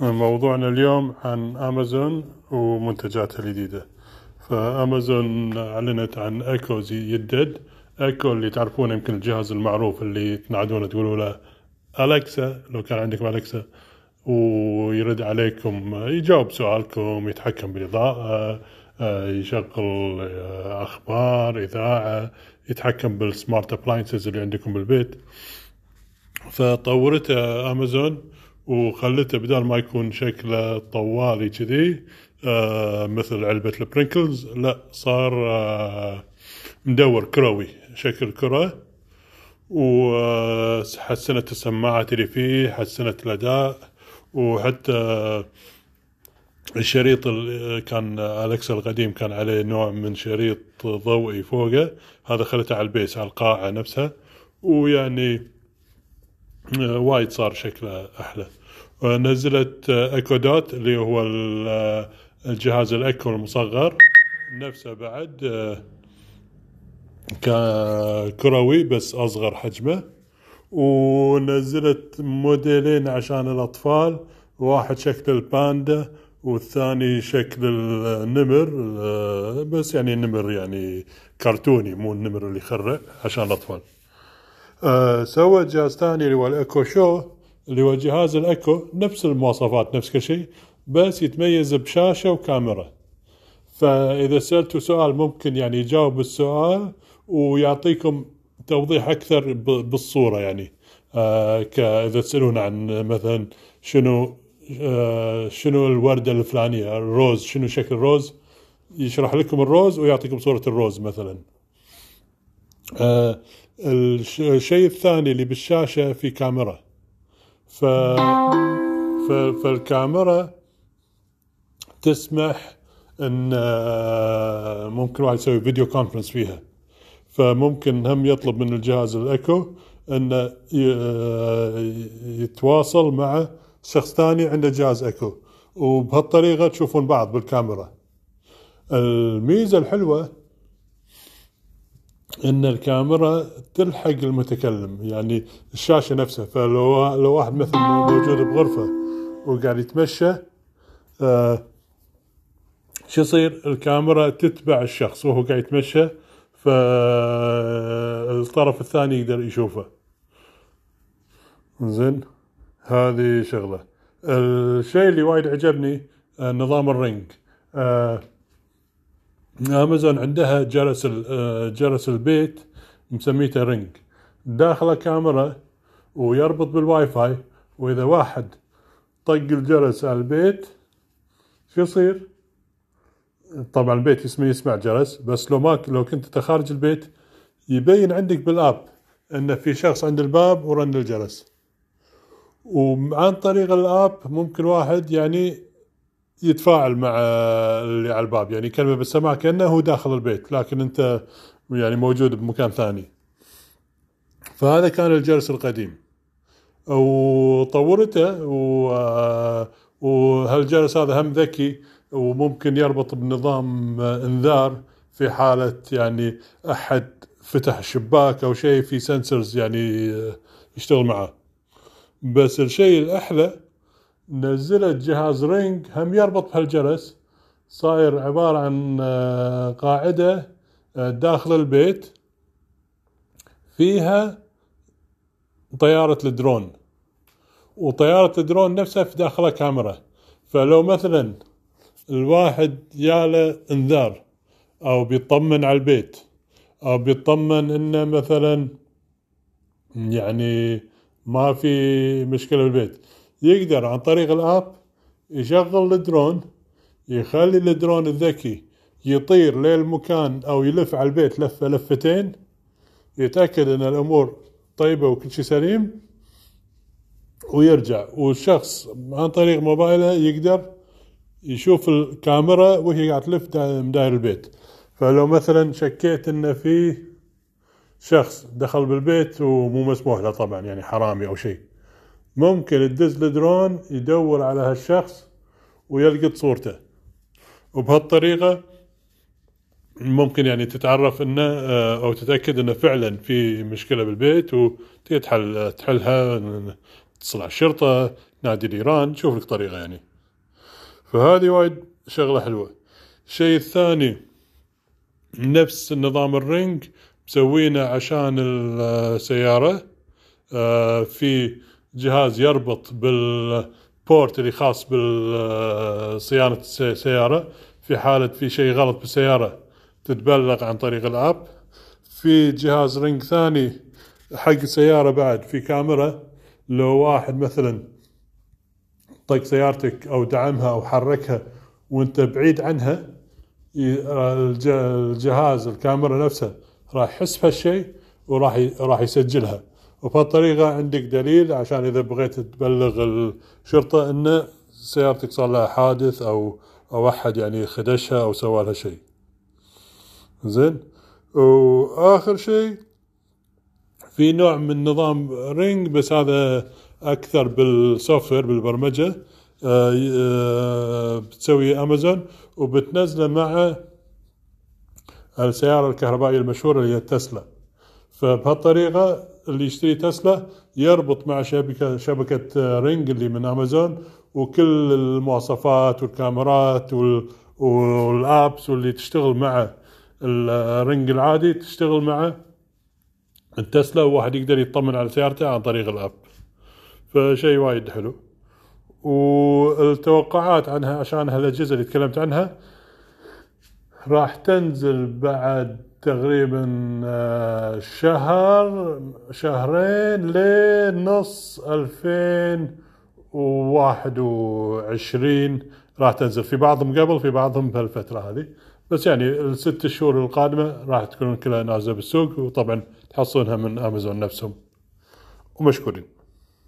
موضوعنا اليوم عن امازون ومنتجاتها الجديدة. فامازون أعلنت عن ايكو يدد ايكو اللي تعرفونه يمكن الجهاز المعروف اللي تنادونه تقولوا له الكسا لو كان عندكم الكسا ويرد عليكم يجاوب سؤالكم يتحكم بالإضاءة يشغل أخبار إذاعة يتحكم بال smart appliances اللي عندكم بالبيت. فطورته امازون وخلته بدال ما يكون شكله طوالي كذي آه مثل علبة البرينكلز لا صار آه مدور كروي شكل كرة. وحسنت السماعات اللي فيه حسنت الأداء وحتى الشريط اللي كان ألكسا القديم كان عليه نوع من شريط ضوئي فوقه هذا خلته على ال base على القاعة نفسها. ويعني آه، وايد صار شكله أحلى. نزلت Echo Dot اللي هو آه، الجهاز الإيكو المصغر. نفسه بعد آه، كروي بس أصغر حجمه. ونزلت موديلين عشان الأطفال. واحد شكل الباندا والثاني شكل النمر. بس يعني النمر يعني كرتوني مو النمر اللي يخرع عشان الأطفال. آه سوى جهاز ثاني اللي هو ال Echo Show اللي هو جهاز الايكو نفس المواصفات نفس كل شيء بس يتميز بشاشة وكاميرا. فإذا سالته سؤال ممكن يعني يجاوب السؤال ويعطيكم توضيح أكثر بالصورة يعني. آه إذا تسألون عن مثلا شنو آه شنو الوردة الفلانية الروز شنو شكل الروز يشرح لكم الروز ويعطيكم صورة الروز مثلا. آه الشيء الثاني اللي بالشاشة في كاميرا. ف... ف... فالكاميرا تسمح إن آه، ممكن واحد يسوي فيديو كونفرنس فيها. فممكن هم يطلب من الجهاز الإيكو انه آه، يتواصل مع شخص ثاني عنده جهاز إيكو. وبهالطريقة تشوفون بعض بالكاميرا. الميزة الحلوة إن الكاميرا تلحق المتكلم يعني الشاشة نفسها. فلو لو واحد مثلا موجود بغرفة وقاعد يتمشى آه شو يصير؟ الكاميرا تتبع الشخص وهو قاعد يتمشى فالطرف الثاني يقدر يشوفه. زين هذه شغلة. الشيء اللي وايد عجبني آه نظام ال Ring. آه آمازون عندها جرس آه، جرس البيت مسميته Ring داخله كاميرا ويربط بالواي فاي وإذا واحد طق الجرس على البيت شو يصير؟ طبعا البيت يسمع يسمع جرس بس لو ما لو كنت خارج البيت يبين عندك بالآب إن في شخص عند الباب ورن الجرس وعن طريق الآب ممكن واحد يعني يتفاعل مع اللي على الباب. يعني كلمة بالسماع كأنه هو داخل البيت لكن أنت يعني موجود بمكان ثاني. فهذا كان الجرس القديم. وطورته وهالجرس هذا هم ذكي وممكن يربط بنظام انذار في حالة يعني أحد فتح الشباك أو شيء في sensors يعني يشتغل معه. بس الشيء الأحلى نزلت جهاز Ring هم يربط بهالجرس. صاير عبارة عن آه، قاعدة آه، داخل البيت. فيها طيارة الدرون. وطيارة الدرون نفسها في داخلها كاميرا. فلو مثلا الواحد ياه انذار أو بيطمن على البيت أو بيطمن إنه مثلا يعني ما في مشكلة بالبيت. يقدر عن طريق ال app يشغل الدرون يخلي الدرون الذكي يطير للمكان أو يلف على البيت لفة لفتين يتأكد أن الأمور طيبة وكل شيء سليم ويرجع. والشخص عن طريق موبايله يقدر يشوف الكاميرا وهي قاعد تلف داير البيت. فلو مثلا شكيت انه في شخص دخل بالبيت ومو مسموح له طبعا يعني حرامي أو شيء. ممكن تدز الدرون يدور على هالشخص ويلقط صورته. وبهالطريقة ممكن يعني تتعرف إنه آه، أو تتأكد إنه فعلا في مشكلة بالبيت وتحل تحلها تتصل على الشرطة نادي الإيران شوف لك طريقة يعني. فهذه وايد شغلة حلوة. الشيء الثاني نفس نظام الرنج مسوينه عشان السياره آه، في جهاز يربط بالبورت اللي خاص بصيانه السيارة. في حالة في شيء غلط بالسيارة تتبلغ عن طريق الآب. في جهاز رنج ثاني حق السيارة بعد في كاميرا. لو واحد مثلا طق سيارتك أو دعمها أو حركها وأنت بعيد عنها الجهاز الكاميرا نفسها راح يحس بهالشيء وراح راح يسجلها. وبهالطريقة عندك دليل عشان إذا بغيت تبلغ الشرطة إن سيارتك صار لها حادث أو أو أحد يعني خدشها أو سوى لها شيء. زين؟ وآخر شيء في نوع من نظام Ring بس هذا أكثر بال software بالبرمجة آه، آه، بتسوي أمازون وبتنزله مع السيارة الكهربائية المشهورة اللي هي تسلا. فبهالطريقة اللي يشتري تسلا يربط مع شبكة شبكة Ring اللي من أمازون وكل المواصفات والكاميرات وال apps واللي تشتغل مع ال Ring العادي تشتغل مع التسلا وواحد يقدر يطمن على سيارته عن طريق ال app. فشيء وايد حلو. والتوقعات عنها عشان هالأجهزة اللي تكلمت عنها راح تنزل بعد تقريبا آه، شهر شهرين لنص ألفين وواحد وعشرين راح تنزل. في بعضهم قبل في بعضهم بهالفترة هذه. بس يعني الست شهور القادمة راح تكون كلها نازلة بالسوق وطبعا تحصلونها من أمازون نفسهم. ومشكورين.